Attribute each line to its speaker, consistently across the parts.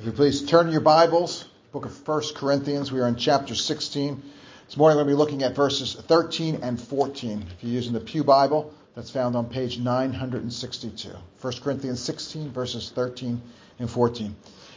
Speaker 1: If you please turn your Bibles, book of 1 Corinthians, we are in chapter 16. This morning we're going to be looking at verses 13 and 14. If you're using the Pew Bible, that's found on page 962. 1 Corinthians 16, verses 13 and 14.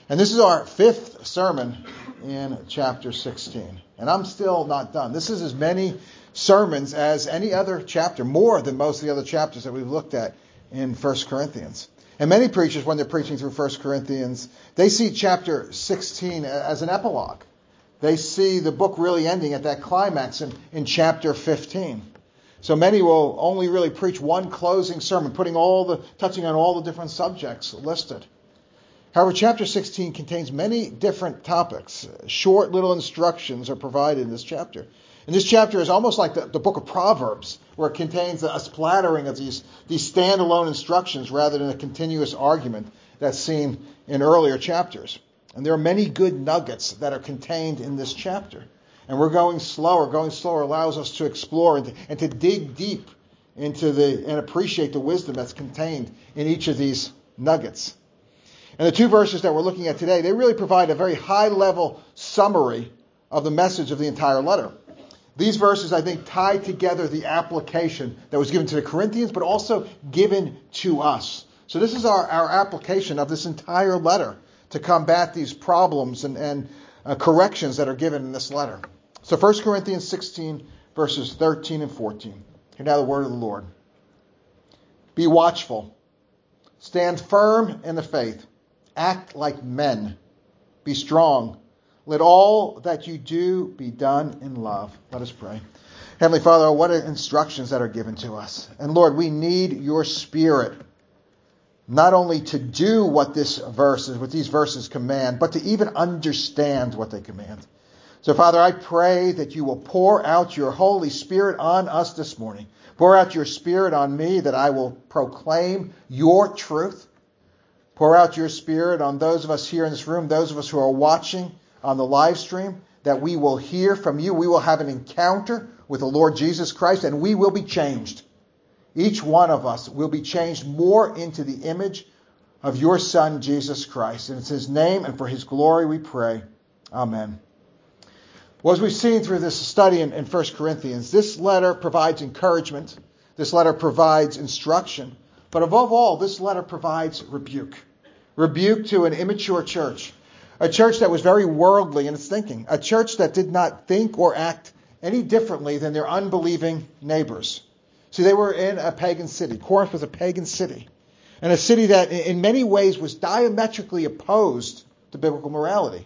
Speaker 1: And this is our fifth sermon in chapter 16. And I'm still not done. This is as many sermons as any other chapter, more than most of the other chapters that we've looked at in 1 Corinthians. And many preachers, when they're preaching through 1 Corinthians, they see chapter 16 as an epilogue. They see the book really ending at that climax in, in chapter 15. So many will only really preach one closing sermon, putting all the, touching on all the different subjects listed. However, chapter 16 contains many different topics. Short little instructions are provided in this chapter. And this chapter is almost like the, the book of Proverbs, where it contains a, splattering of these, these standalone instructions rather than a continuous argument that's seen in earlier chapters. And there are many good nuggets that are contained in this chapter. And we're going slower. Going slower allows us to explore and to, and to dig deep into the and appreciate the wisdom that's contained in each of these nuggets. And the two verses that we're looking at today, they really provide a very high level summary of the message of the entire letter. These verses, I think, tie together the application that was given to the Corinthians, but also given to us. So this is our, our application of this entire letter to combat these problems and, and uh, corrections that are given in this letter. So 1 Corinthians 16, verses 13 and 14. Hear now the word of the Lord. Be watchful. Stand firm in the faith. Act like men. Be strong. Let all that you do be done in love. Let us pray. Heavenly Father, what instructions that are given to us. And Lord, we need your spirit not only to do what this verses, what these verses command, but to even understand what they command. So Father, I pray that you will pour out your Holy Spirit on us this morning. Pour out your Spirit on me that I will proclaim your truth. Pour out your Spirit on those of us here in this room, those of us who are watching on the live stream, that we will hear from you. We will have an encounter with the Lord Jesus Christ and we will be changed. Each one of us will be changed more into the image of your Son, Jesus Christ. And it's his name and for his glory we pray. Amen. Well, as we've seen through this study in, in 1 Corinthians, this letter provides encouragement. This letter provides instruction. But above all, this letter provides rebuke. Rebuke to an immature church a church that was very worldly in its thinking, a church that did not think or act any differently than their unbelieving neighbors. See, they were in a pagan city. Corinth was a pagan city, and a city that in many ways was diametrically opposed to biblical morality.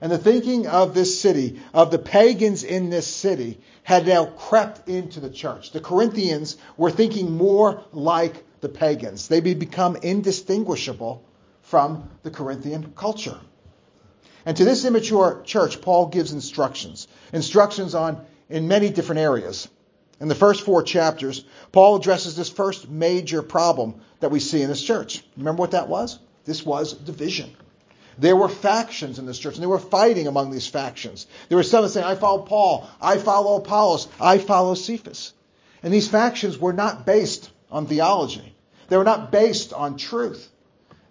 Speaker 1: And the thinking of this city, of the pagans in this city, had now crept into the church. The Corinthians were thinking more like the pagans. They had become indistinguishable from the Corinthian culture. And to this immature church, Paul gives instructions. Instructions on in many different areas. In the first four chapters, Paul addresses this first major problem that we see in this church. Remember what that was? This was division. There were factions in this church, and they were fighting among these factions. There were some saying, I follow Paul, I follow Apollos, I follow Cephas. And these factions were not based on theology. They were not based on truth.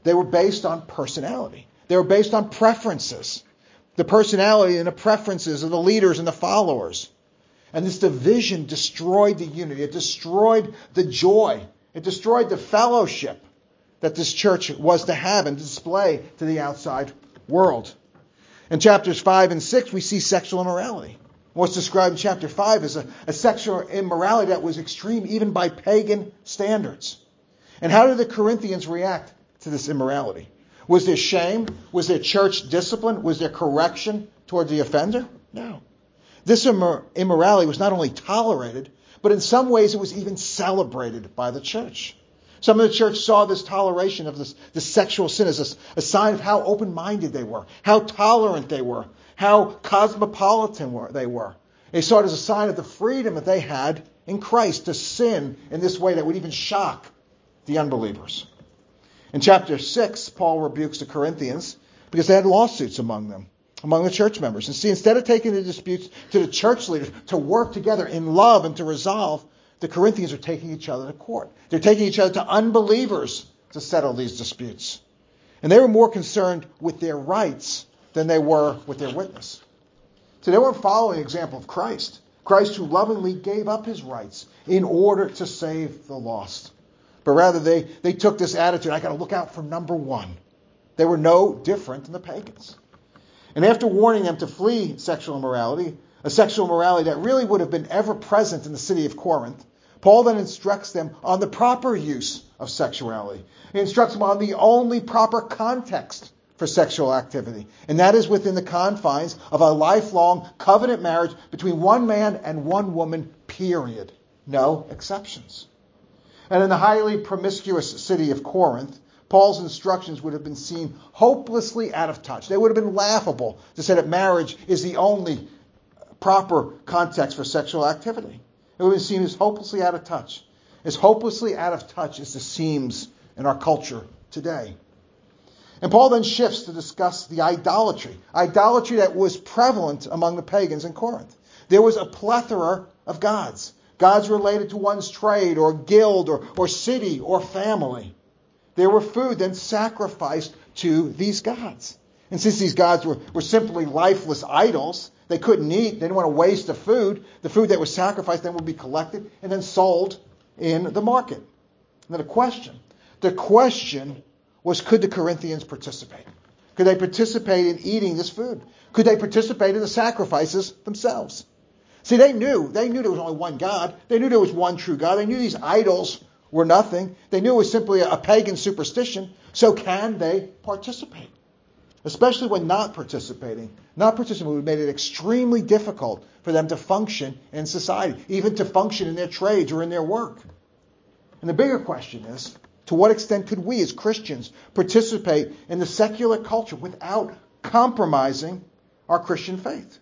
Speaker 1: They were based on personality. They were based on preferences, the personality and the preferences of the leaders and the followers. And this division destroyed the unity. It destroyed the joy. It destroyed the fellowship that this church was to have and display to the outside world. In chapters 5 and 6, we see sexual immorality. What's described in chapter 5 is a, a sexual immorality that was extreme even by pagan standards. And how did the Corinthians react to this immorality? Was there shame? Was there church discipline? Was there correction toward the offender? No. This immorality was not only tolerated, but in some ways it was even celebrated by the church. Some of the church saw this toleration of this, this sexual sin as a, a sign of how open minded they were, how tolerant they were, how cosmopolitan were, they were. They saw it as a sign of the freedom that they had in Christ to sin in this way that would even shock the unbelievers. In chapter 6, Paul rebukes the Corinthians because they had lawsuits among them, among the church members. And see, instead of taking the disputes to the church leaders to work together in love and to resolve, the Corinthians are taking each other to court. They're taking each other to unbelievers to settle these disputes. And they were more concerned with their rights than they were with their witness. So they weren't following the example of Christ. Christ who lovingly gave up his rights in order to save the lost. But rather, they, they took this attitude I got to look out for number one. They were no different than the pagans. And after warning them to flee sexual immorality, a sexual immorality that really would have been ever present in the city of Corinth, Paul then instructs them on the proper use of sexuality. He instructs them on the only proper context for sexual activity, and that is within the confines of a lifelong covenant marriage between one man and one woman, period. No exceptions. And in the highly promiscuous city of Corinth, Paul's instructions would have been seen hopelessly out of touch. They would have been laughable to say that marriage is the only proper context for sexual activity. It would have been seen as hopelessly out of touch. As hopelessly out of touch as it seems in our culture today. And Paul then shifts to discuss the idolatry, idolatry that was prevalent among the pagans in Corinth. There was a plethora of gods, gods related to one's trade or guild or, or city or family. There were food then sacrificed to these gods. And since these gods were, were simply lifeless idols, they couldn't eat, they didn't want to waste the food. The food that was sacrificed then would be collected and then sold in the market. Now the question, the question was could the Corinthians participate? Could they participate in eating this food? Could they participate in the sacrifices themselves? See, they knew. They knew there was only one God. They knew there was one true God. They knew these idols were nothing. They knew it was simply a pagan superstition. So can they participate? Especially when not participating. Not participating would have made it extremely difficult for them to function in society, even to function in their trades or in their work. And the bigger question is, to what extent could we as Christians participate in the secular culture without compromising our Christian faith?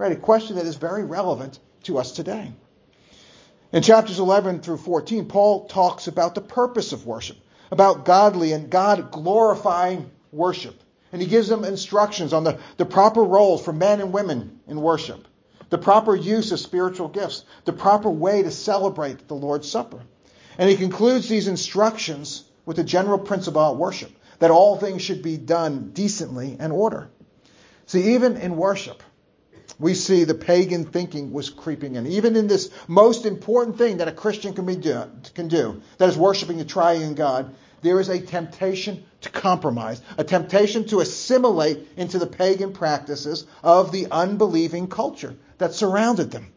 Speaker 1: Right? A question that is very relevant to us today. In chapters 11 through 14, Paul talks about the purpose of worship, about godly and God glorifying worship. And he gives them instructions on the, the proper roles for men and women in worship, the proper use of spiritual gifts, the proper way to celebrate the Lord's Supper. And he concludes these instructions with a general principle of worship that all things should be done decently and order. See, even in worship, we see the pagan thinking was creeping in. Even in this most important thing that a Christian can, do, can do, that is worshiping the triune God, there is a temptation to compromise, a temptation to assimilate into the pagan practices of the unbelieving culture that surrounded them.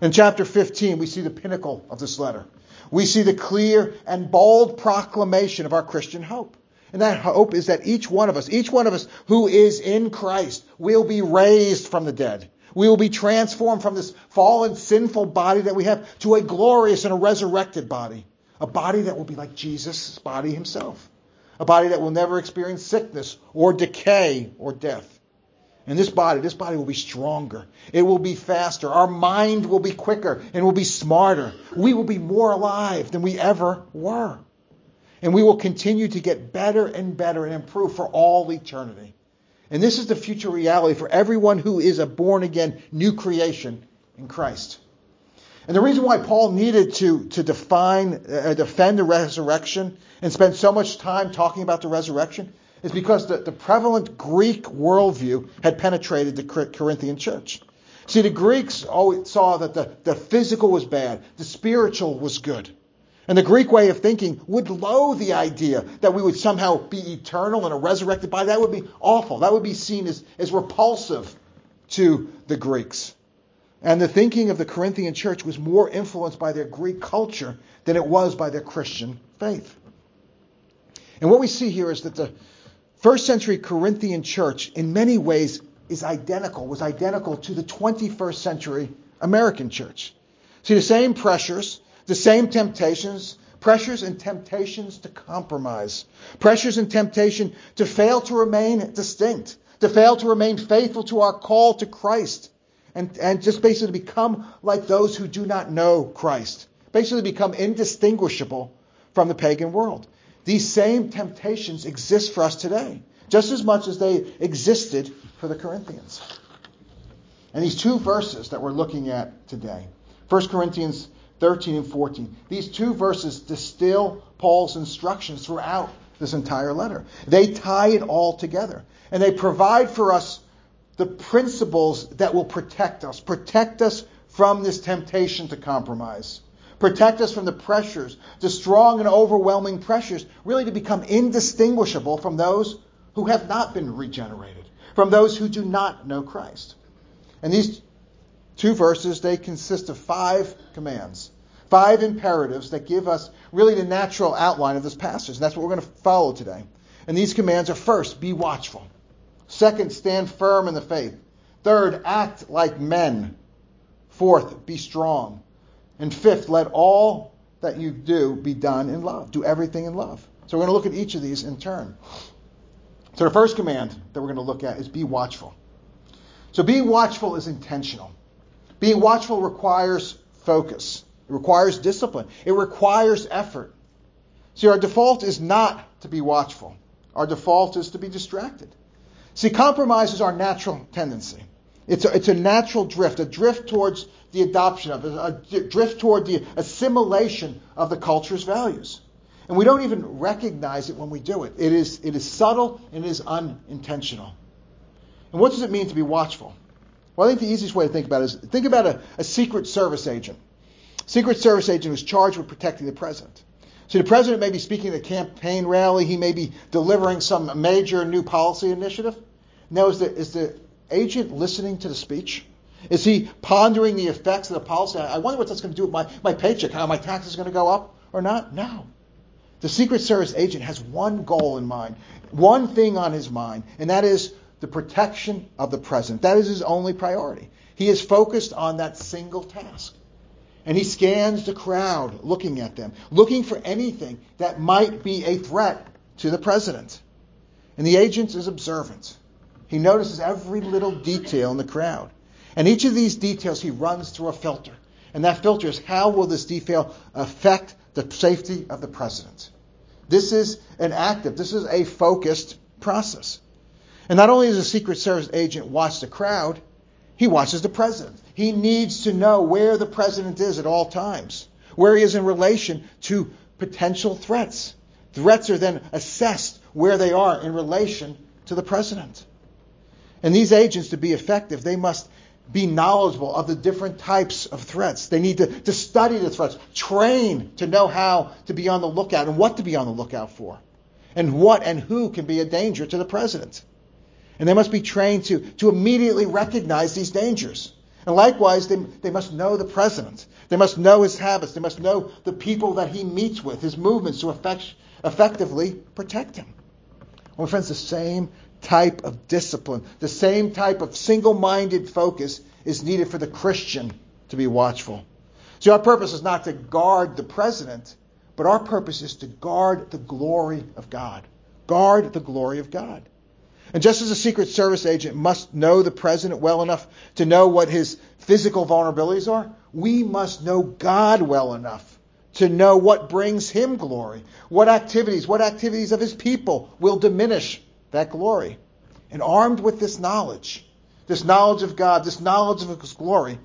Speaker 1: In chapter 15, we see the pinnacle of this letter. We see the clear and bold proclamation of our Christian hope. And that hope is that each one of us, each one of us who is in Christ, will be raised from the dead. We will be transformed from this fallen, sinful body that we have to a glorious and a resurrected body. A body that will be like Jesus' body himself. A body that will never experience sickness or decay or death. And this body, this body will be stronger. It will be faster. Our mind will be quicker and will be smarter. We will be more alive than we ever were. And we will continue to get better and better and improve for all eternity. And this is the future reality for everyone who is a born again new creation in Christ. And the reason why Paul needed to, to define, uh, defend the resurrection and spend so much time talking about the resurrection is because the, the prevalent Greek worldview had penetrated the Corinthian church. See, the Greeks always saw that the, the physical was bad, the spiritual was good. And the Greek way of thinking would loathe the idea that we would somehow be eternal in a resurrected body. That would be awful. That would be seen as, as repulsive to the Greeks. And the thinking of the Corinthian church was more influenced by their Greek culture than it was by their Christian faith. And what we see here is that the first century Corinthian church, in many ways, is identical, was identical to the 21st century American church. See, the same pressures, the same temptations, pressures and temptations to compromise, pressures and temptation to fail to remain distinct, to fail to remain faithful to our call to Christ, and, and just basically become like those who do not know Christ, basically become indistinguishable from the pagan world. These same temptations exist for us today, just as much as they existed for the Corinthians. And these two verses that we're looking at today, 1 Corinthians 13 and 14. These two verses distill Paul's instructions throughout this entire letter. They tie it all together. And they provide for us the principles that will protect us, protect us from this temptation to compromise, protect us from the pressures, the strong and overwhelming pressures, really to become indistinguishable from those who have not been regenerated, from those who do not know Christ. And these two verses, they consist of five commands, five imperatives that give us really the natural outline of this passage. And that's what we're going to follow today. And these commands are first, be watchful. Second, stand firm in the faith. Third, act like men. Fourth, be strong. And fifth, let all that you do be done in love. Do everything in love. So we're going to look at each of these in turn. So the first command that we're going to look at is be watchful. So being watchful is intentional. Being watchful requires focus. It requires discipline. It requires effort. See, our default is not to be watchful. Our default is to be distracted. See, compromise is our natural tendency. It's a, it's a natural drift, a drift towards the adoption of, a, a drift toward the assimilation of the culture's values. And we don't even recognize it when we do it. It is, it is subtle and it is unintentional. And what does it mean to be watchful? Well, I think the easiest way to think about it is think about a, a Secret Service agent. Secret Service agent who's charged with protecting the president. See, the president may be speaking at a campaign rally. He may be delivering some major new policy initiative. Now, is the, is the agent listening to the speech? Is he pondering the effects of the policy? I wonder what that's going to do with my, my paycheck, how my taxes are going to go up or not? No. The Secret Service agent has one goal in mind, one thing on his mind, and that is the protection of the president. That is his only priority. He is focused on that single task. And he scans the crowd, looking at them, looking for anything that might be a threat to the president. And the agent is observant. He notices every little detail in the crowd. And each of these details he runs through a filter. And that filter is how will this detail affect the safety of the president? This is an active, this is a focused process. And not only does a Secret Service agent watch the crowd, he watches the president. He needs to know where the president is at all times, where he is in relation to potential threats. Threats are then assessed where they are in relation to the president. And these agents, to be effective, they must be knowledgeable of the different types of threats. They need to, to study the threats, train to know how to be on the lookout and what to be on the lookout for, and what and who can be a danger to the president. And they must be trained to, to immediately recognize these dangers. And likewise, they, they must know the president. They must know his habits. They must know the people that he meets with, his movements to effect, effectively protect him. Well, friends, the same type of discipline, the same type of single minded focus is needed for the Christian to be watchful. See, our purpose is not to guard the president, but our purpose is to guard the glory of God. Guard the glory of God. And just as a Secret Service agent must know the president well enough to know what his physical vulnerabilities are, we must know God well enough to know what brings him glory, what activities, what activities of his people will diminish that glory. And armed with this knowledge, this knowledge of God, this knowledge of his glory,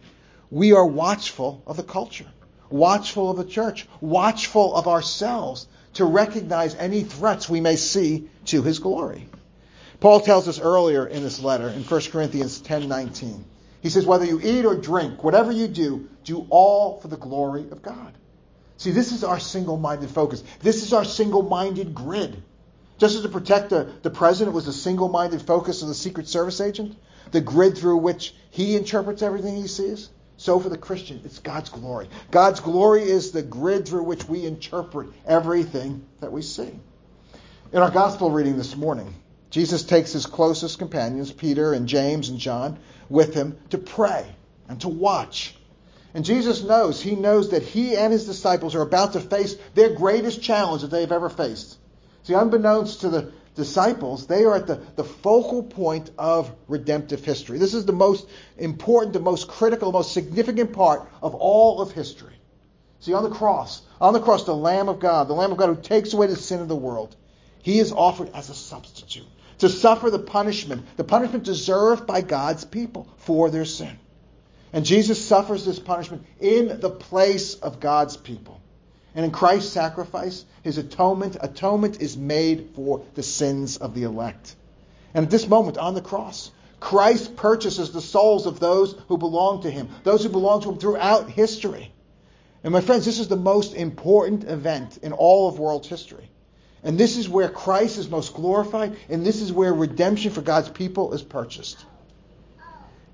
Speaker 1: we are watchful of the culture, watchful of the church, watchful of ourselves to recognize any threats we may see to his glory. Paul tells us earlier in this letter in 1 Corinthians 10:19. He says whether you eat or drink, whatever you do, do all for the glory of God. See, this is our single-minded focus. This is our single-minded grid. Just as to protect the, the president was the single-minded focus of the Secret Service agent, the grid through which he interprets everything he sees, so for the Christian, it's God's glory. God's glory is the grid through which we interpret everything that we see. In our gospel reading this morning, Jesus takes his closest companions, Peter and James and John, with him to pray and to watch. And Jesus knows, he knows that he and his disciples are about to face their greatest challenge that they've ever faced. See, unbeknownst to the disciples, they are at the, the focal point of redemptive history. This is the most important, the most critical, the most significant part of all of history. See, on the cross, on the cross, the Lamb of God, the Lamb of God who takes away the sin of the world, he is offered as a substitute to suffer the punishment, the punishment deserved by God's people for their sin. And Jesus suffers this punishment in the place of God's people. And in Christ's sacrifice, his atonement, atonement is made for the sins of the elect. And at this moment on the cross, Christ purchases the souls of those who belong to him, those who belong to him throughout history. And my friends, this is the most important event in all of world history. And this is where Christ is most glorified, and this is where redemption for God's people is purchased.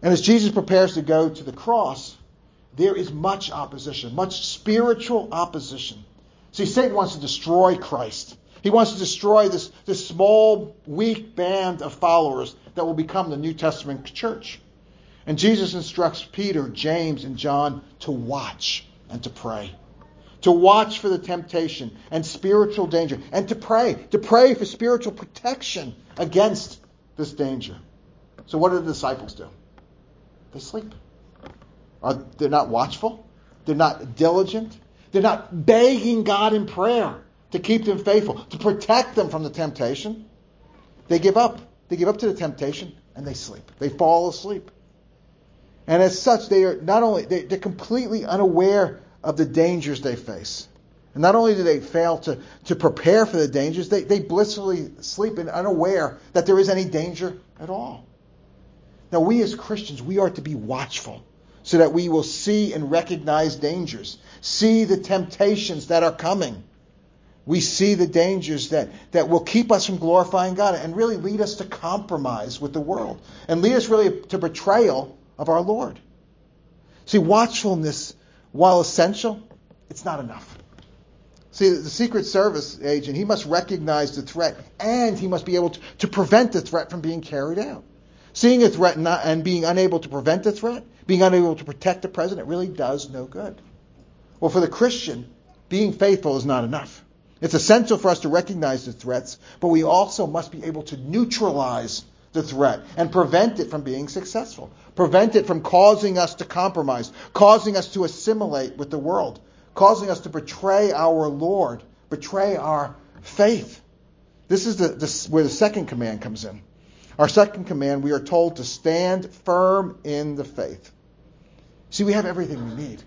Speaker 1: And as Jesus prepares to go to the cross, there is much opposition, much spiritual opposition. See, Satan wants to destroy Christ. He wants to destroy this, this small, weak band of followers that will become the New Testament church. And Jesus instructs Peter, James, and John to watch and to pray. To watch for the temptation and spiritual danger, and to pray, to pray for spiritual protection against this danger. So, what do the disciples do? They sleep. Are, they're not watchful. They're not diligent. They're not begging God in prayer to keep them faithful, to protect them from the temptation. They give up. They give up to the temptation and they sleep. They fall asleep. And as such, they are not only they, are completely unaware of the dangers they face. And not only do they fail to, to prepare for the dangers, they, they blissfully sleep and unaware that there is any danger at all. Now, we as Christians, we are to be watchful so that we will see and recognize dangers, see the temptations that are coming. We see the dangers that, that will keep us from glorifying God and really lead us to compromise with the world and lead us really to betrayal of our Lord. See, watchfulness, while essential, it's not enough. See, the Secret Service agent, he must recognize the threat and he must be able to, to prevent the threat from being carried out. Seeing a threat not, and being unable to prevent the threat, being unable to protect the president, really does no good. Well, for the Christian, being faithful is not enough. It's essential for us to recognize the threats, but we also must be able to neutralize the threat and prevent it from being successful, prevent it from causing us to compromise, causing us to assimilate with the world, causing us to betray our Lord, betray our faith. This is the, the, where the second command comes in. Our second command, we are told to stand firm in the faith. See, we have everything we need.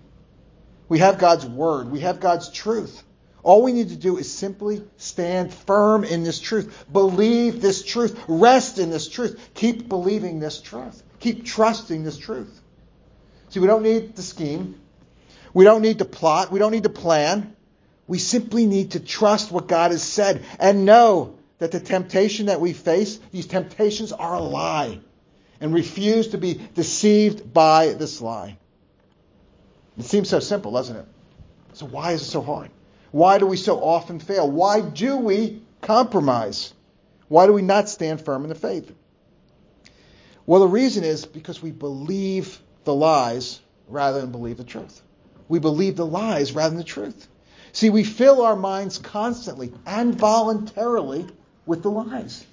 Speaker 1: We have God's word, we have God's truth. All we need to do is simply stand firm in this truth. Believe this truth. Rest in this truth. Keep believing this truth. Keep trusting this truth. See, we don't need the scheme. We don't need to plot. We don't need to plan. We simply need to trust what God has said and know that the temptation that we face, these temptations are a lie, and refuse to be deceived by this lie. It seems so simple, doesn't it? So why is it so hard? Why do we so often fail? Why do we compromise? Why do we not stand firm in the faith? Well, the reason is because we believe the lies rather than believe the truth. We believe the lies rather than the truth. See, we fill our minds constantly and voluntarily with the lies.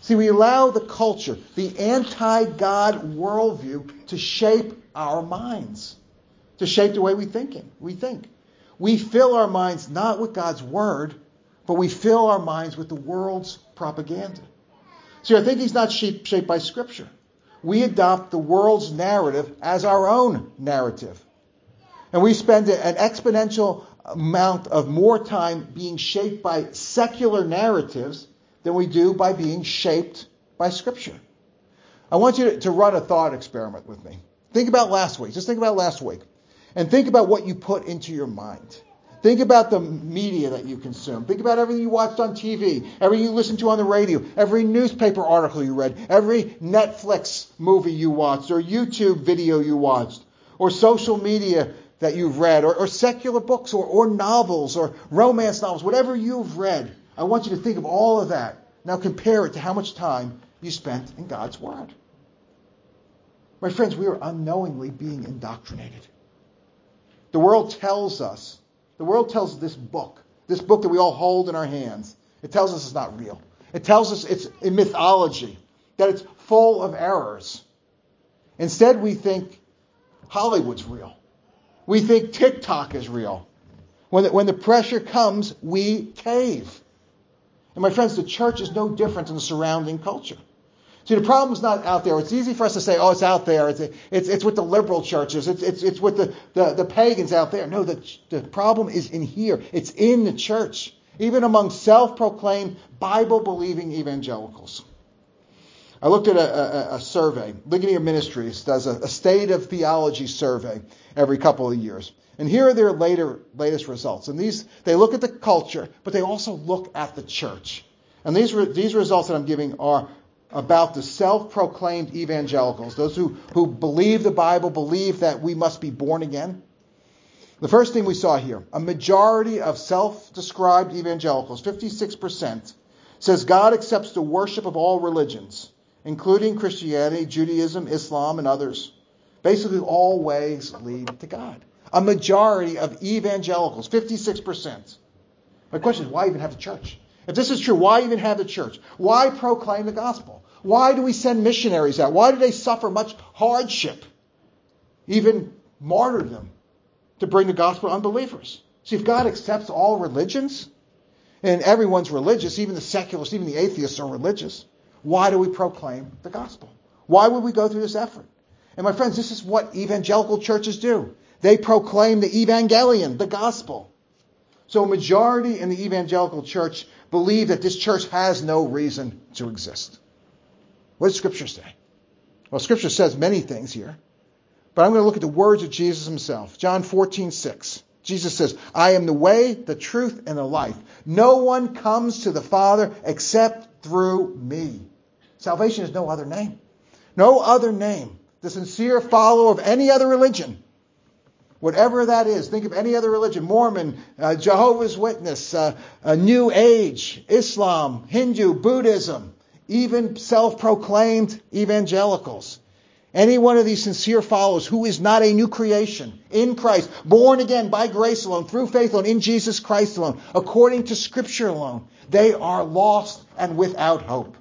Speaker 1: See, we allow the culture, the anti God worldview, to shape our minds, to shape the way we thinking, we think. We fill our minds not with God's word, but we fill our minds with the world's propaganda. See, our thinking's not shaped by Scripture. We adopt the world's narrative as our own narrative. And we spend an exponential amount of more time being shaped by secular narratives than we do by being shaped by Scripture. I want you to, run a thought experiment with me. Think about last week. Just think about last week. And think about what you put into your mind. Think about the media that you consume. Think about everything you watched on TV, everything you listened to on the radio, every newspaper article you read, every Netflix movie you watched, or YouTube video you watched, or social media that you've read, or, or secular books, or, or novels, or romance novels, whatever you've read. I want you to think of all of that. Now compare it to how much time you spent in God's Word. My friends, we are unknowingly being indoctrinated. The world tells us, the world tells this book, this book that we all hold in our hands, it tells us it's not real. It tells us it's a mythology, that it's full of errors. Instead, we think Hollywood's real. We think TikTok is real. When the, when the pressure comes, we cave. And my friends, the church is no different than the surrounding culture. See, the problem's not out there. It's easy for us to say, oh, it's out there. It's, it's, it's with the liberal churches. It's, it's, it's with the, the, the pagans out there. No, the, the problem is in here. It's in the church, even among self proclaimed Bible believing evangelicals. I looked at a, a, a survey. Ligonier Ministries does a, a, state of theology survey every couple of years. And here are their later, latest results. And these, they look at the culture, but they also look at the church. And these, these results that I'm giving are about the self-proclaimed evangelicals, those who, who believe the Bible, believe that we must be born again. The first thing we saw here, a majority of self-described evangelicals, 56%, says God accepts the worship of all religions including Christianity, Judaism, Islam, and others. Basically, all ways lead to God. A majority of evangelicals, 56%. My question is, why even have a church? If this is true, why even have the church? Why proclaim the gospel? Why do we send missionaries out? Why do they suffer much hardship, even martyrdom, to bring the gospel to unbelievers? See, if God accepts all religions, and everyone's religious, even the secularists, even the atheists are religious, why do we proclaim the gospel? Why would we go through this effort? And my friends, this is what evangelical churches do. They proclaim the evangelion, the gospel. So a majority in the evangelical church believe that this church has no reason to exist. What does Scripture say? Well, Scripture says many things here, but I'm going to look at the words of Jesus himself. John 14, 6. Jesus says, I am the way, the truth, and the life. No one comes to the Father except through me. Salvation is no other name. No other name. The sincere follower of any other religion, whatever that is, think of any other religion Mormon, uh, Jehovah's Witness, uh, New Age, Islam, Hindu, Buddhism, even self proclaimed evangelicals. Any one of these sincere followers who is not a new creation in Christ, born again by grace alone, through faith alone, in Jesus Christ alone, according to Scripture alone, they are lost and without hope.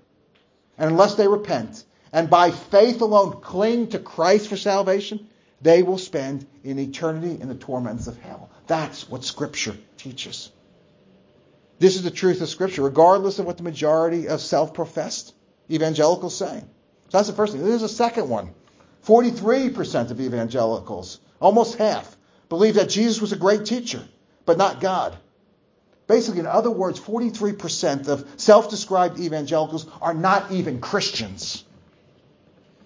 Speaker 1: And unless they repent and by faith alone cling to Christ for salvation, they will spend in eternity in the torments of hell. That's what Scripture teaches. This is the truth of Scripture, regardless of what the majority of self professed evangelicals say. So that's the first thing. There's a second one. 43% of evangelicals, almost half, believe that Jesus was a great teacher, but not God. Basically, in other words, 43% of self described evangelicals are not even Christians.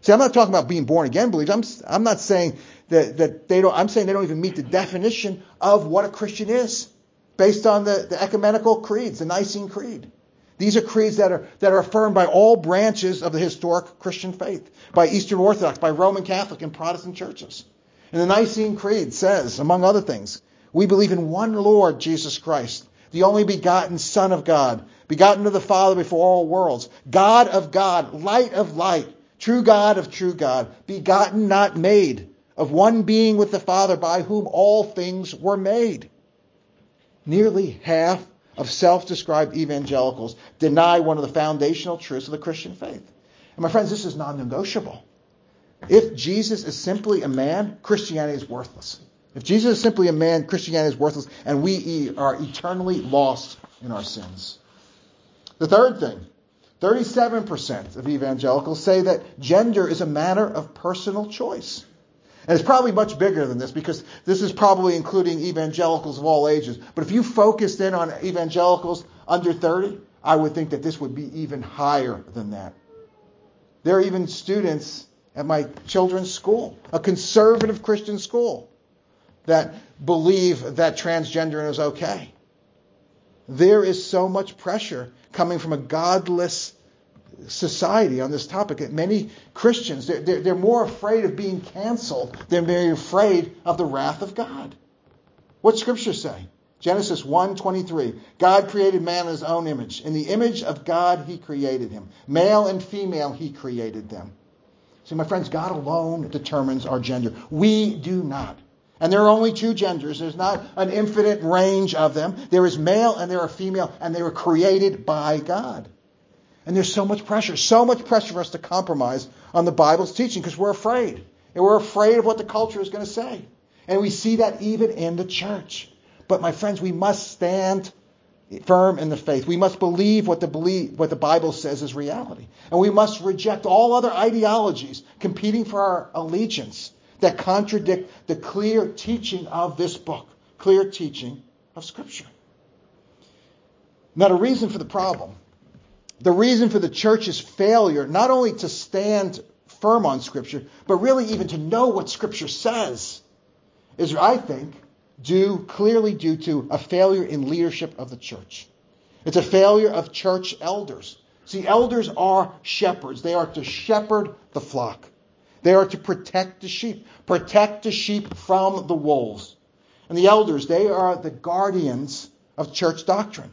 Speaker 1: See, I'm not talking about being born again believers. I'm, I'm not saying that, that they don't, I'm saying they don't even meet the definition of what a Christian is based on the, the ecumenical creeds, the Nicene Creed. These are creeds that are, that are affirmed by all branches of the historic Christian faith, by Eastern Orthodox, by Roman Catholic, and Protestant churches. And the Nicene Creed says, among other things, we believe in one Lord, Jesus Christ, the only begotten Son of God, begotten of the Father before all worlds, God of God, light of light, true God of true God, begotten, not made, of one being with the Father, by whom all things were made. Nearly half of self described evangelicals deny one of the foundational truths of the Christian faith. And my friends, this is non negotiable. If Jesus is simply a man, Christianity is worthless. If Jesus is simply a man, Christianity is worthless, and we are eternally lost in our sins. The third thing 37% of evangelicals say that gender is a matter of personal choice. And it's probably much bigger than this because this is probably including evangelicals of all ages. But if you focused in on evangelicals under 30, I would think that this would be even higher than that. There are even students at my children's school, a conservative Christian school, that believe that transgender is okay. There is so much pressure coming from a godless society on this topic many Christians, they're, they're, they're more afraid of being canceled than they're afraid of the wrath of God. What Scripture say? Genesis 1:23. God created man in his own image. In the image of God he created him. Male and female he created them. See, my friends, God alone determines our gender. We do not. And there are only two genders. There's not an infinite range of them. There is male and there are female, and they were created by God. And there's so much pressure, so much pressure for us to compromise on the Bible's teaching because we're afraid. And we're afraid of what the culture is going to say. And we see that even in the church. But my friends, we must stand firm in the faith. We must believe what the, what the Bible says is reality. And we must reject all other ideologies competing for our allegiance that contradict the clear teaching of this book, clear teaching of Scripture. Now, the reason for the problem, the reason for the church's failure, not only to stand firm on Scripture, but really even to know what Scripture says, is, I think, due clearly due to a failure in leadership of the church. It's a failure of church elders. See, elders are shepherds. They are to shepherd the flock. They are to protect the sheep, protect the sheep from the wolves. And the elders, they are the guardians of church doctrine.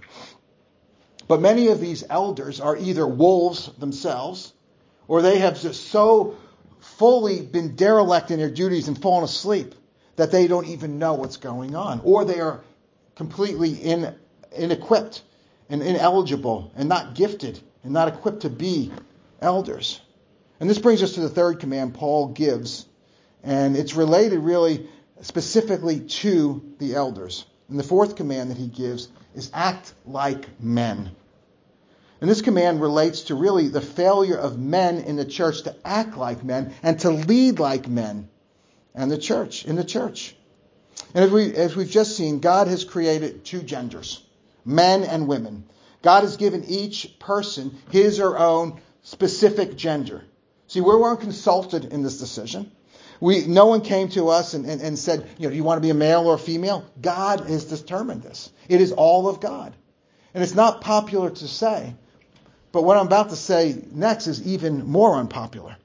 Speaker 1: But many of these elders are either wolves themselves, or they have just so fully been derelict in their duties and fallen asleep that they don't even know what's going on, or they are completely in, inequipped and ineligible and not gifted and not equipped to be elders. And this brings us to the third command Paul gives, and it's related really specifically to the elders. And the fourth command that he gives is act like men. And this command relates to really the failure of men in the church to act like men and to lead like men and the church, in the church. And as, we, as we've just seen, God has created two genders, men and women. God has given each person his or own specific gender. See, we weren't consulted in this decision. We, no one came to us and, and, and said, you know, do you want to be a male or a female? God has determined this. It is all of God. And it's not popular to say, but what I'm about to say next is even more unpopular.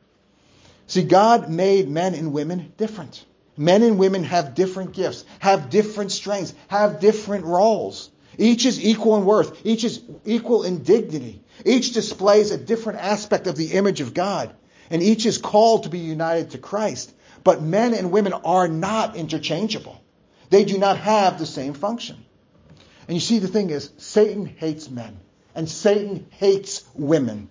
Speaker 1: See, God made men and women different. Men and women have different gifts, have different strengths, have different roles. Each is equal in worth. Each is equal in dignity. Each displays a different aspect of the image of God. And each is called to be united to Christ. But men and women are not interchangeable. They do not have the same function. And you see, the thing is, Satan hates men, and Satan hates women.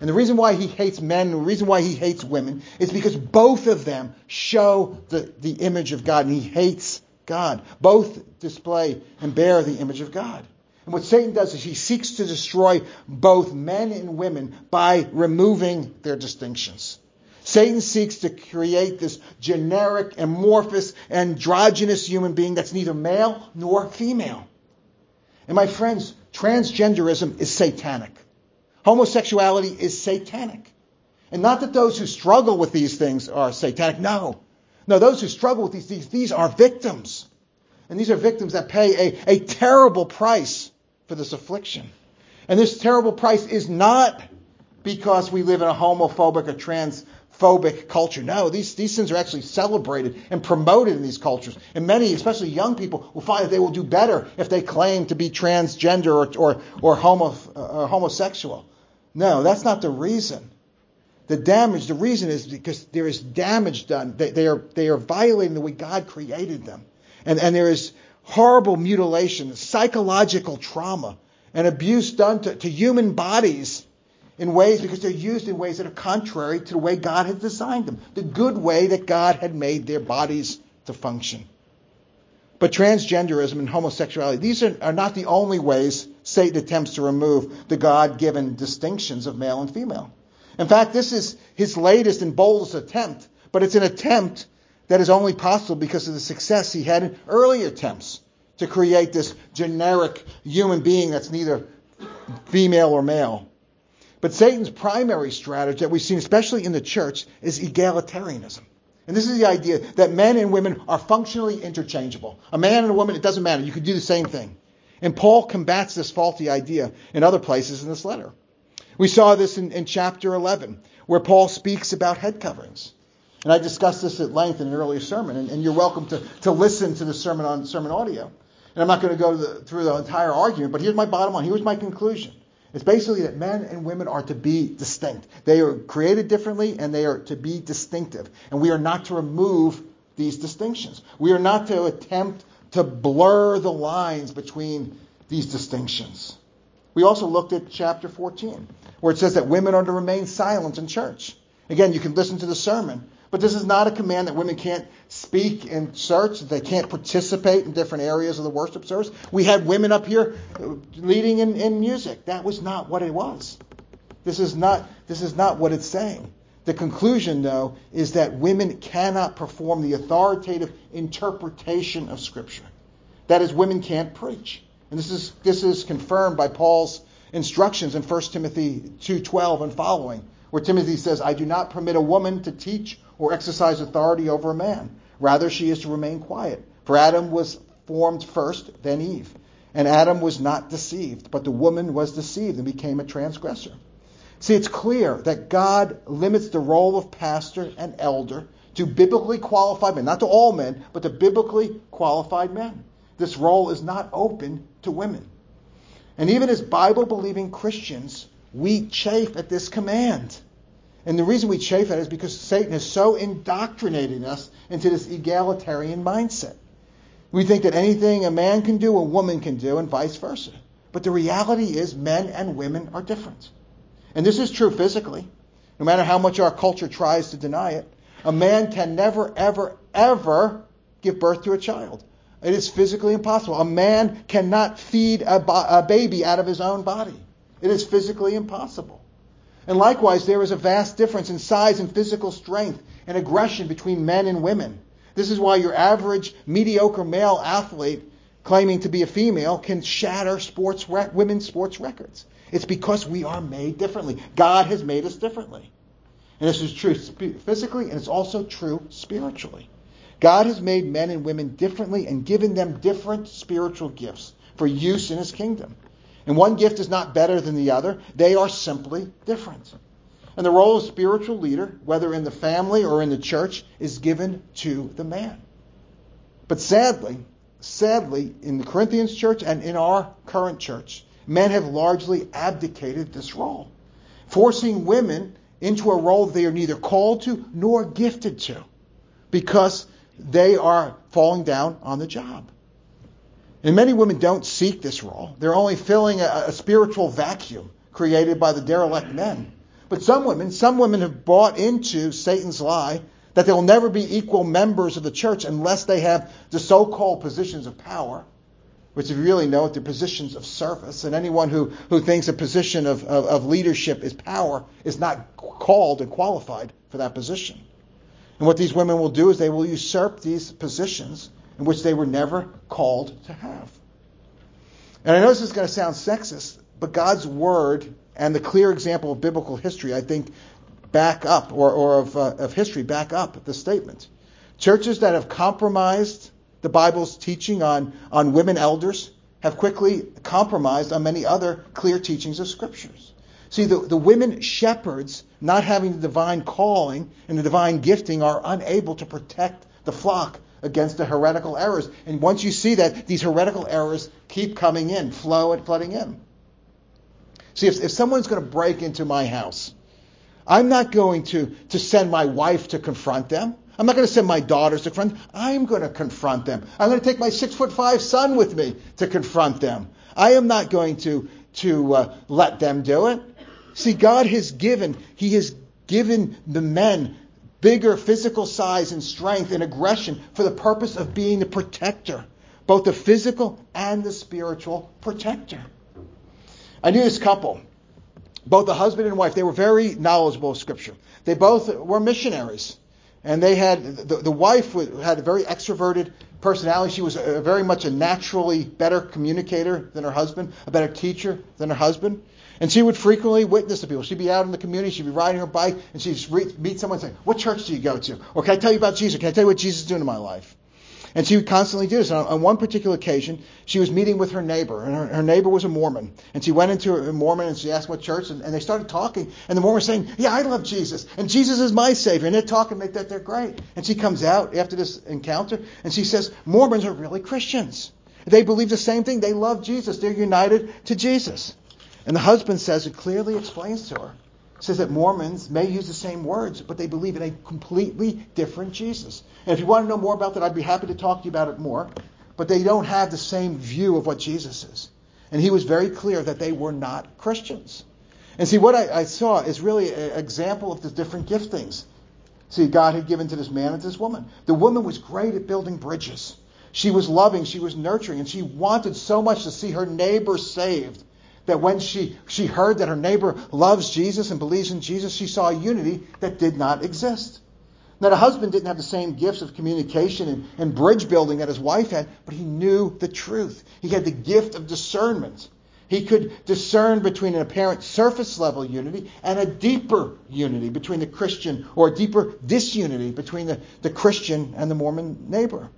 Speaker 1: And the reason why he hates men, and the reason why he hates women, is because both of them show the, the image of God, and he hates God. Both display and bear the image of God. And what Satan does is he seeks to destroy both men and women by removing their distinctions. Satan seeks to create this generic, amorphous, androgynous human being that's neither male nor female. And my friends, transgenderism is satanic. Homosexuality is satanic. And not that those who struggle with these things are satanic. No. No, those who struggle with these things, these are victims. And these are victims that pay a, a terrible price for this affliction. And this terrible price is not because we live in a homophobic or transphobic culture. No, these, these sins are actually celebrated and promoted in these cultures. And many, especially young people, will find that they will do better if they claim to be transgender or, or, or, homo, uh, or homosexual. No, that's not the reason. The damage, the reason is because there is damage done. They, they, are, they are violating the way God created them. And, and there is horrible mutilation, psychological trauma, and abuse done to, to human bodies in ways because they're used in ways that are contrary to the way God had designed them, the good way that God had made their bodies to function. But transgenderism and homosexuality, these are, are not the only ways Satan attempts to remove the God given distinctions of male and female. In fact, this is his latest and boldest attempt, but it's an attempt that is only possible because of the success he had in earlier attempts to create this generic human being that's neither female or male. But Satan's primary strategy that we've seen, especially in the church, is egalitarianism. And this is the idea that men and women are functionally interchangeable. A man and a woman, it doesn't matter. You can do the same thing. And Paul combats this faulty idea in other places in this letter. We saw this in, in chapter 11, where Paul speaks about head coverings. And I discussed this at length in an earlier sermon, and, and you're welcome to, to listen to the sermon on sermon audio. And I'm not going to go the, through the entire argument, but here's my bottom line. Here's my conclusion. It's basically that men and women are to be distinct. They are created differently and they are to be distinctive. And we are not to remove these distinctions. We are not to attempt to blur the lines between these distinctions. We also looked at chapter 14, where it says that women are to remain silent in church. Again, you can listen to the sermon, But this is not a command that women can't speak in church, that they can't participate in different areas of the worship service. We had women up here leading in, in music. That was not what it was. This is not this is not what it's saying. The conclusion, though, is that women cannot perform the authoritative interpretation of Scripture. That is, women can't preach. And this is this is confirmed by Paul's instructions in 1 Timothy 2:12 and following, where Timothy says, "I do not permit a woman to teach or exercise authority over a man. Rather, she is to remain quiet. For Adam was formed first, then Eve. And Adam was not deceived, but the woman was deceived and became a transgressor. See, it's clear that God limits the role of pastor and elder to biblically qualified men, not to all men, but to biblically qualified men. This role is not open to women. And even as Bible believing Christians, we chafe at this command. And the reason we chafe at it is because Satan is so indoctrinating us into this egalitarian mindset. We think that anything a man can do, a woman can do, and vice versa. But the reality is, men and women are different. And this is true physically. No matter how much our culture tries to deny it, a man can never, ever, ever give birth to a child. It is physically impossible. A man cannot feed a, bo- a baby out of his own body. It is physically impossible. And likewise, there is a vast difference in size and physical strength and aggression between men and women. This is why your average mediocre male athlete claiming to be a female can shatter sports rec- women's sports records. It's because we are made differently. God has made us differently. And this is true physically and it's also true spiritually. God has made men and women differently and given them different spiritual gifts for use in his kingdom. And one gift is not better than the other, they are simply different. And the role of spiritual leader, whether in the family or in the church, is given to the man. But sadly, sadly, in the Corinthians church and in our current church, men have largely abdicated this role, forcing women into a role they are neither called to nor gifted to because they are falling down on the job. And many women don't seek this role. They're only filling a, a spiritual vacuum created by the derelict men. But some women, some women have bought into Satan's lie that they'll never be equal members of the church unless they have the so-called positions of power, which if you really know it, they're positions of service. And anyone who, who thinks a position of, of, of leadership is power is not called and qualified for that position. And what these women will do is they will usurp these positions in which they were never called to have. And I know this is going to sound sexist, but God's word and the clear example of biblical history, I think, back up, or, or of, uh, of history, back up the statement. Churches that have compromised the Bible's teaching on, on women elders have quickly compromised on many other clear teachings of scriptures. See, the, the women shepherds, not having the divine calling and the divine gifting, are unable to protect the flock against the heretical errors. And once you see that, these heretical errors keep coming in, flow and flooding in. See, if, if someone's going to break into my house, I'm not going to, to send my wife to confront them. I'm not going to send my daughters to confront. Them. I'm going to confront them. I'm going to take my six foot five son with me to confront them. I am not going to to uh, let them do it. See, God has given. He has given the men bigger physical size and strength and aggression for the purpose of being the protector, both the physical and the spiritual protector. I knew this couple, both the husband and wife, they were very knowledgeable of Scripture. They both were missionaries. And they had, the, the wife had a very extroverted personality. She was a, very much a naturally better communicator than her husband, a better teacher than her husband. And she would frequently witness to people. She'd be out in the community, she'd be riding her bike, and she'd meet someone and say, What church do you go to? Or can I tell you about Jesus? Can I tell you what Jesus is doing in my life? And she would constantly do this. And on, one particular occasion, she was meeting with her neighbor, and her, her neighbor was a Mormon. And she went into a Mormon and she asked what church, and, and they started talking. And the Mormon was saying, Yeah, I love Jesus, and Jesus is my Savior. And they're talking, they, that they're great. And she comes out after this encounter, and she says, Mormons are really Christians. They believe the same thing. They love Jesus. They're united to Jesus. And the husband says, it clearly explains to her, says that Mormons may use the same words, but they believe in a completely different Jesus. And if you want to know more about that, I'd be happy to talk to you about it more. But they don't have the same view of what Jesus is. And he was very clear that they were not Christians. And see, what I, I saw is really an example of the different giftings. See, God had given to this man and to this woman. The woman was great at building bridges. She was loving, she was nurturing, and she wanted so much to see her neighbor saved that when she, she heard that her neighbor loves Jesus and believes in Jesus, she saw a unity that did not exist. Now, the husband didn't have the same gifts of communication and, and bridge building that his wife had, but he knew the truth. He had the gift of discernment. He could discern between an apparent surface level unity and a deeper unity between the Christian, or a deeper disunity between the, the Christian and the Mormon neighbor.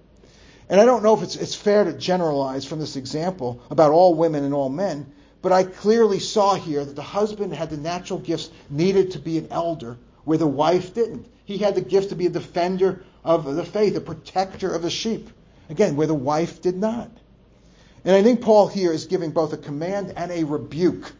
Speaker 1: And I don't know if it's, it's fair to generalize from this example about all women and all men, but I clearly saw here that the husband had the natural gifts needed to be an elder, where the wife didn't. He had the gift to be a defender of the faith, a protector of the sheep. Again, where the wife did not. And I think Paul here is giving both a command and a rebuke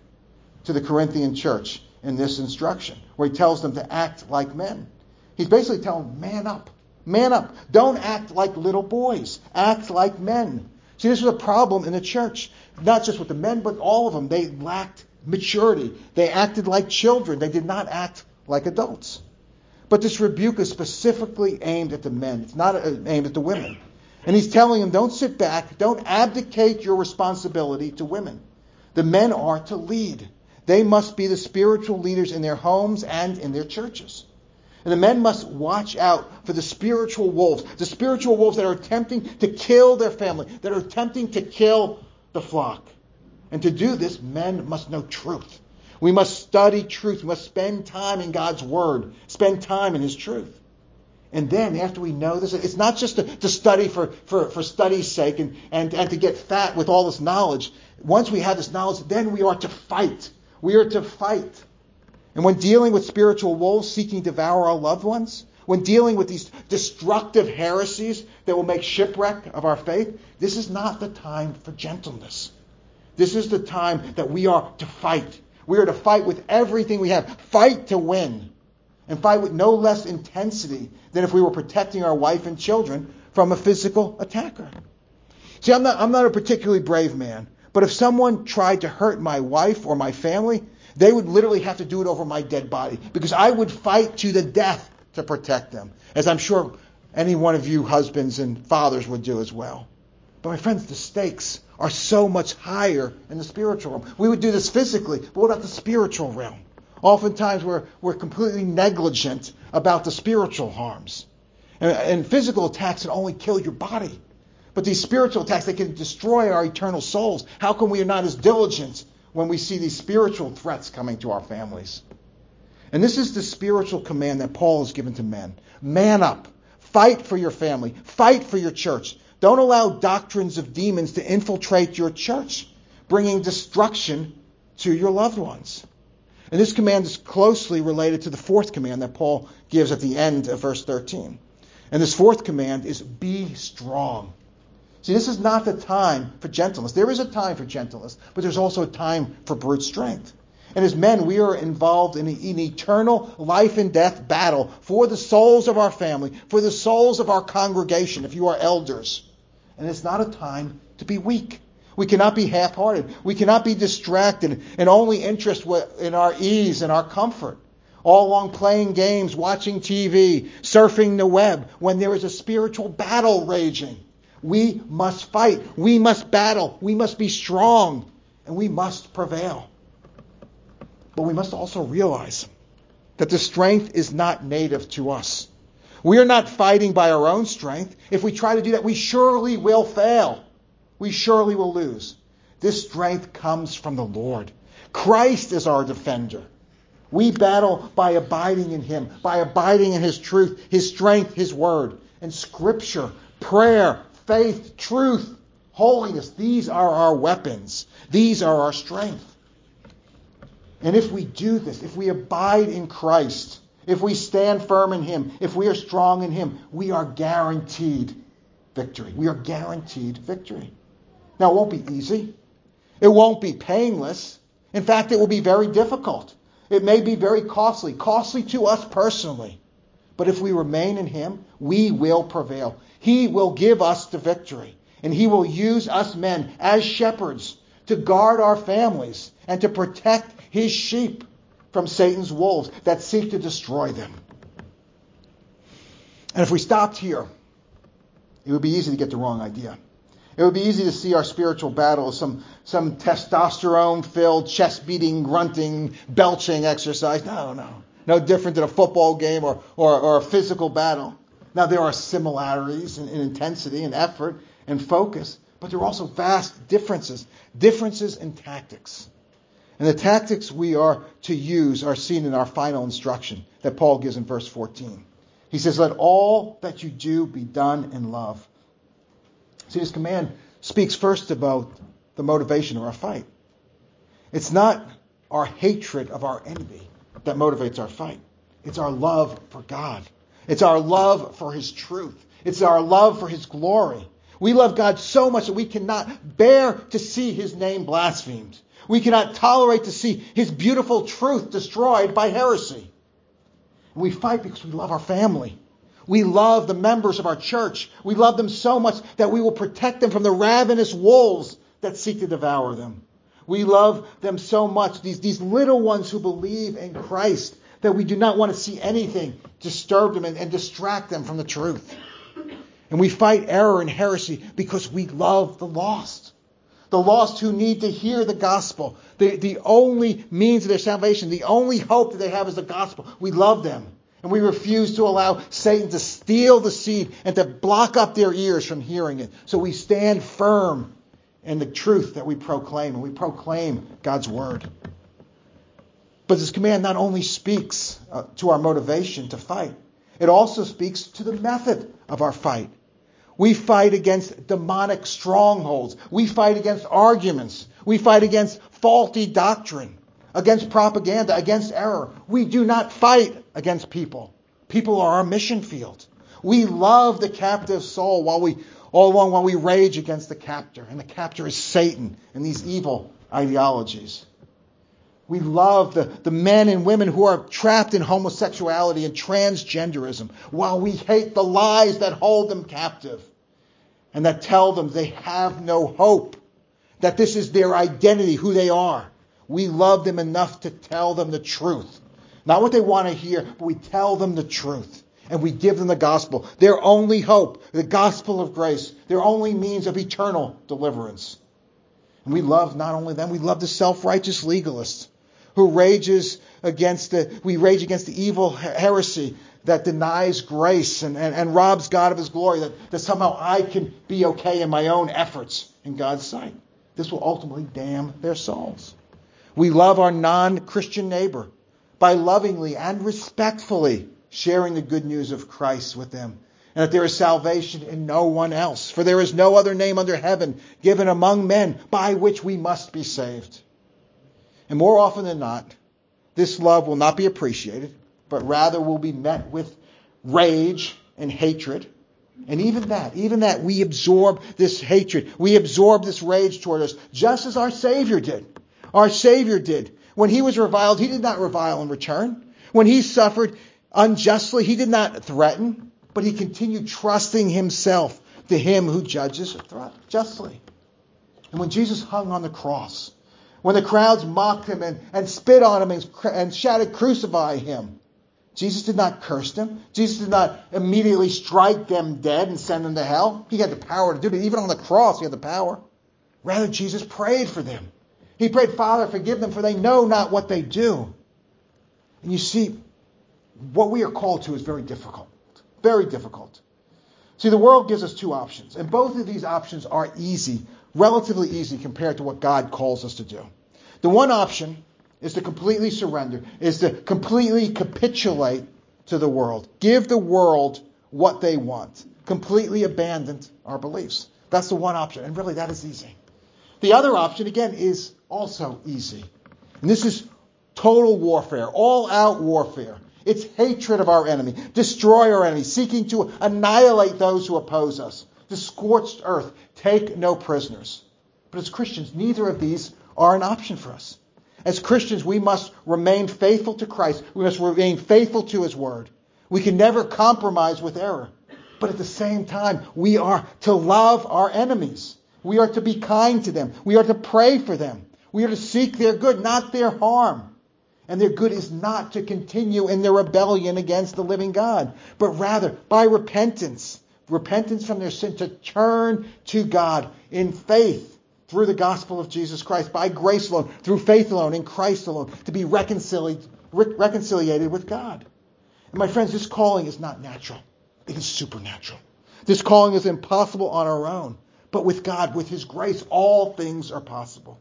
Speaker 1: to the Corinthian church in this instruction, where he tells them to act like men. He's basically telling man up. Man up. Don't act like little boys. Act like men. See, this was a problem in the church. Not just with the men, but all of them. They lacked maturity. They acted like children. They did not act like adults. But this rebuke is specifically aimed at the men. It's not uh, aimed at the women. And he's telling them, don't sit back, don't abdicate your responsibility to women. The men are to lead. They must be the spiritual leaders in their homes and in their churches. And the men must watch out for the spiritual wolves, the spiritual wolves that are attempting to kill their family, that are attempting to kill the flock. And to do this, men must know truth. We must study truth. We must spend time in God's Word, spend time in His truth. And then after we know this, it's not just to, to study for, for, for study's sake and, and, and to get fat with all this knowledge. Once we have this knowledge, then we are to fight. We are to fight. And when dealing with spiritual wolves seeking to devour our loved ones, when dealing with these destructive heresies that will make shipwreck of our faith, this is not the time for gentleness. This is the time that we are to fight. We are to fight with everything we have. Fight to win and fight with no less intensity than if we were protecting our wife and children from a physical attacker. See, I'm not, I'm not a particularly brave man, but if someone tried to hurt my wife or my family, they would literally have to do it over my dead body because I would fight to the death to protect them, as I'm sure any one of you husbands and fathers would do as well. But my friends, the stakes are so much higher in the spiritual realm. We would do this physically, but what about the spiritual realm? Oftentimes we're, we're completely negligent about the spiritual harms. And, and physical attacks can only kill your body. But these spiritual attacks, they can destroy our eternal souls. How come we are not as diligent when we see these spiritual threats coming to our families? And this is the spiritual command that Paul has given to men. Man up. Fight for your family. Fight for your church. Don't allow doctrines of demons to infiltrate your church, bringing destruction to your loved ones. And this command is closely related to the fourth command that Paul gives at the end of verse 13. And this fourth command is be strong. See, this is not the time for gentleness. There is a time for gentleness, but there's also a time for brute strength. And as men, we are involved in an eternal life and death battle for the souls of our family, for the souls of our congregation, if you are elders. And it's not a time to be weak. We cannot be half hearted. We cannot be distracted and only interested in our ease and our comfort. All along playing games, watching TV, surfing the web, when there is a spiritual battle raging. We must fight. We must battle. We must be strong. And we must prevail. But we must also realize that the strength is not native to us. We are not fighting by our own strength. If we try to do that, we surely will fail we surely will lose. This strength comes from the Lord. Christ is our defender. We battle by abiding in Him, by abiding in His truth, His strength, His word. And Scripture, prayer, faith, truth, holiness, these are our weapons. These are our strength. And if we do this, if we abide in Christ, if we stand firm in Him, if we are strong in Him, we are guaranteed victory. We are guaranteed victory. Now, it won't be easy. It won't be painless. In fact, it will be very difficult. It may be very costly, costly to us personally. But if we remain in Him, we will prevail. He will give us the victory. And He will use us men as shepherds to guard our families and to protect His sheep from Satan's wolves that seek to destroy them. And if we stopped here, it would be easy to get the wrong idea. It would be easy to see our spiritual battle as some, some testosterone filled, chest beating, grunting, belching exercise. No, no. No different than a football game or, or, or a physical battle. Now, there are similarities in, in intensity and effort and focus, but there are also vast differences, differences in tactics. And the tactics we are to use are seen in our final instruction that Paul gives in verse 14. He says, Let all that you do be done in love. See, this command speaks first about the motivation of our fight. It's not our hatred of our enemy that motivates our fight, it's our love for God. It's our love for His truth. It's our love for His glory. We love God so much that we cannot bear to see His name blasphemed. We cannot tolerate to see His beautiful truth destroyed by heresy. We fight because we love our family. We love the members of our church. We love them so much that we will protect them from the ravenous wolves that seek to devour them. We love them so much, these, these little ones who believe in Christ, that we do not want to see anything disturb them and, and distract them from the truth. And we fight error and heresy because we love the lost. The lost who need to hear the gospel. The, the only means of their salvation, the only hope that they have is the gospel. We love them. And we refuse to allow Satan to steal the seed and to block up their ears from hearing it. So we stand firm in the truth that we proclaim, and we proclaim God's word. But this command not only speaks uh, to our motivation to fight, it also speaks to the method of our fight. We fight against demonic strongholds. We fight against arguments. We fight against faulty doctrine, against propaganda, against error. We do not fight against people. People are our mission field. We love the captive soul while we all along while we rage against the captor, and the captor is Satan and these evil ideologies. We love the, the men and women who are trapped in homosexuality and transgenderism, while we hate the lies that hold them captive and that tell them they have no hope, that this is their identity, who they are. We love them enough to tell them the truth. Not what they want to hear, but we tell them the truth. And we give them the gospel. Their only hope, the gospel of grace, their only means of eternal deliverance. And we love not only them, we love the self-righteous legalists who rages against the, we rage against the evil heresy that denies grace and, and, and robs God of his glory, that, that somehow I can be okay in my own efforts in God's sight. This will ultimately damn their souls. We love our non-Christian neighbor by lovingly and respectfully sharing the good news of Christ with them and that there is salvation in no one else. For there is no other name under heaven given among men by which we must be saved. And more often than not, this love will not be appreciated, but rather will be met with rage and hatred. And even that, even that, we absorb this hatred. We absorb this rage toward us, just as our Savior did. Our Savior did. When he was reviled, he did not revile in return. When he suffered unjustly, he did not threaten, but he continued trusting himself to him who judges justly. And when Jesus hung on the cross, when the crowds mocked him and, and spit on him and, and shouted, Crucify him. Jesus did not curse them. Jesus did not immediately strike them dead and send them to hell. He had the power to do it. Even on the cross, he had the power. Rather, Jesus prayed for them. He prayed, Father, forgive them, for they know not what they do. And you see, what we are called to is very difficult. Very difficult. See, the world gives us two options, and both of these options are easy, relatively easy compared to what God calls us to do. The one option is to completely surrender, is to completely capitulate to the world. Give the world what they want. Completely abandon our beliefs. That's the one option. And really, that is easy. The other option, again, is also easy. And this is total warfare, all out warfare. It's hatred of our enemy, destroy our enemy, seeking to annihilate those who oppose us. The scorched earth, take no prisoners. But as Christians, neither of these are an option for us. As Christians, we must remain faithful to Christ. We must remain faithful to His Word. We can never compromise with error. But at the same time, we are to love our enemies. We are to be kind to them. We are to pray for them. We are to seek their good, not their harm. And their good is not to continue in their rebellion against the living God, but rather by repentance, repentance from their sin, to turn to God in faith through the gospel of Jesus Christ, by grace alone, through faith alone, in Christ alone, to be reconciled, reconciliated with God. And my friends, this calling is not natural, it is supernatural. This calling is impossible on our own, but with God, with His grace, all things are possible.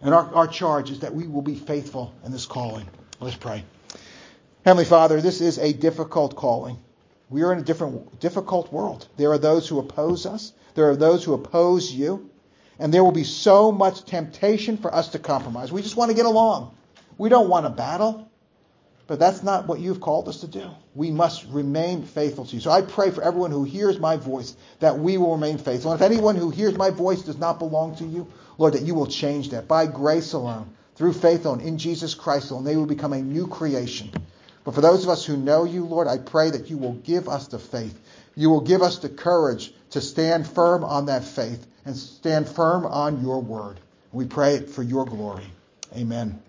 Speaker 1: And our, our charge is that we will be faithful in this calling. Let's pray. Heavenly Father, this is a difficult calling. We are in a different, difficult world. There are those who oppose us. There are those who oppose you. And there will be so much temptation for us to compromise. We just want to get along. We don't want to battle. But that's not what you've called us to do. We must remain faithful to you. So I pray for everyone who hears my voice that we will remain faithful. And if anyone who hears my voice does not belong to you, Lord, that you will change that by grace alone, through faith alone, in Jesus Christ alone. They will become a new creation. But for those of us who know you, Lord, I pray that you will give us the faith. You will give us the courage to stand firm on that faith and stand firm on your word. We pray it for your glory. Amen.